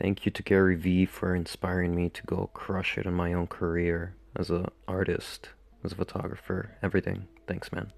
Thank you to Gary Vee for inspiring me to go crush it in my own career as an artist, as a photographer, everything. Thanks, man.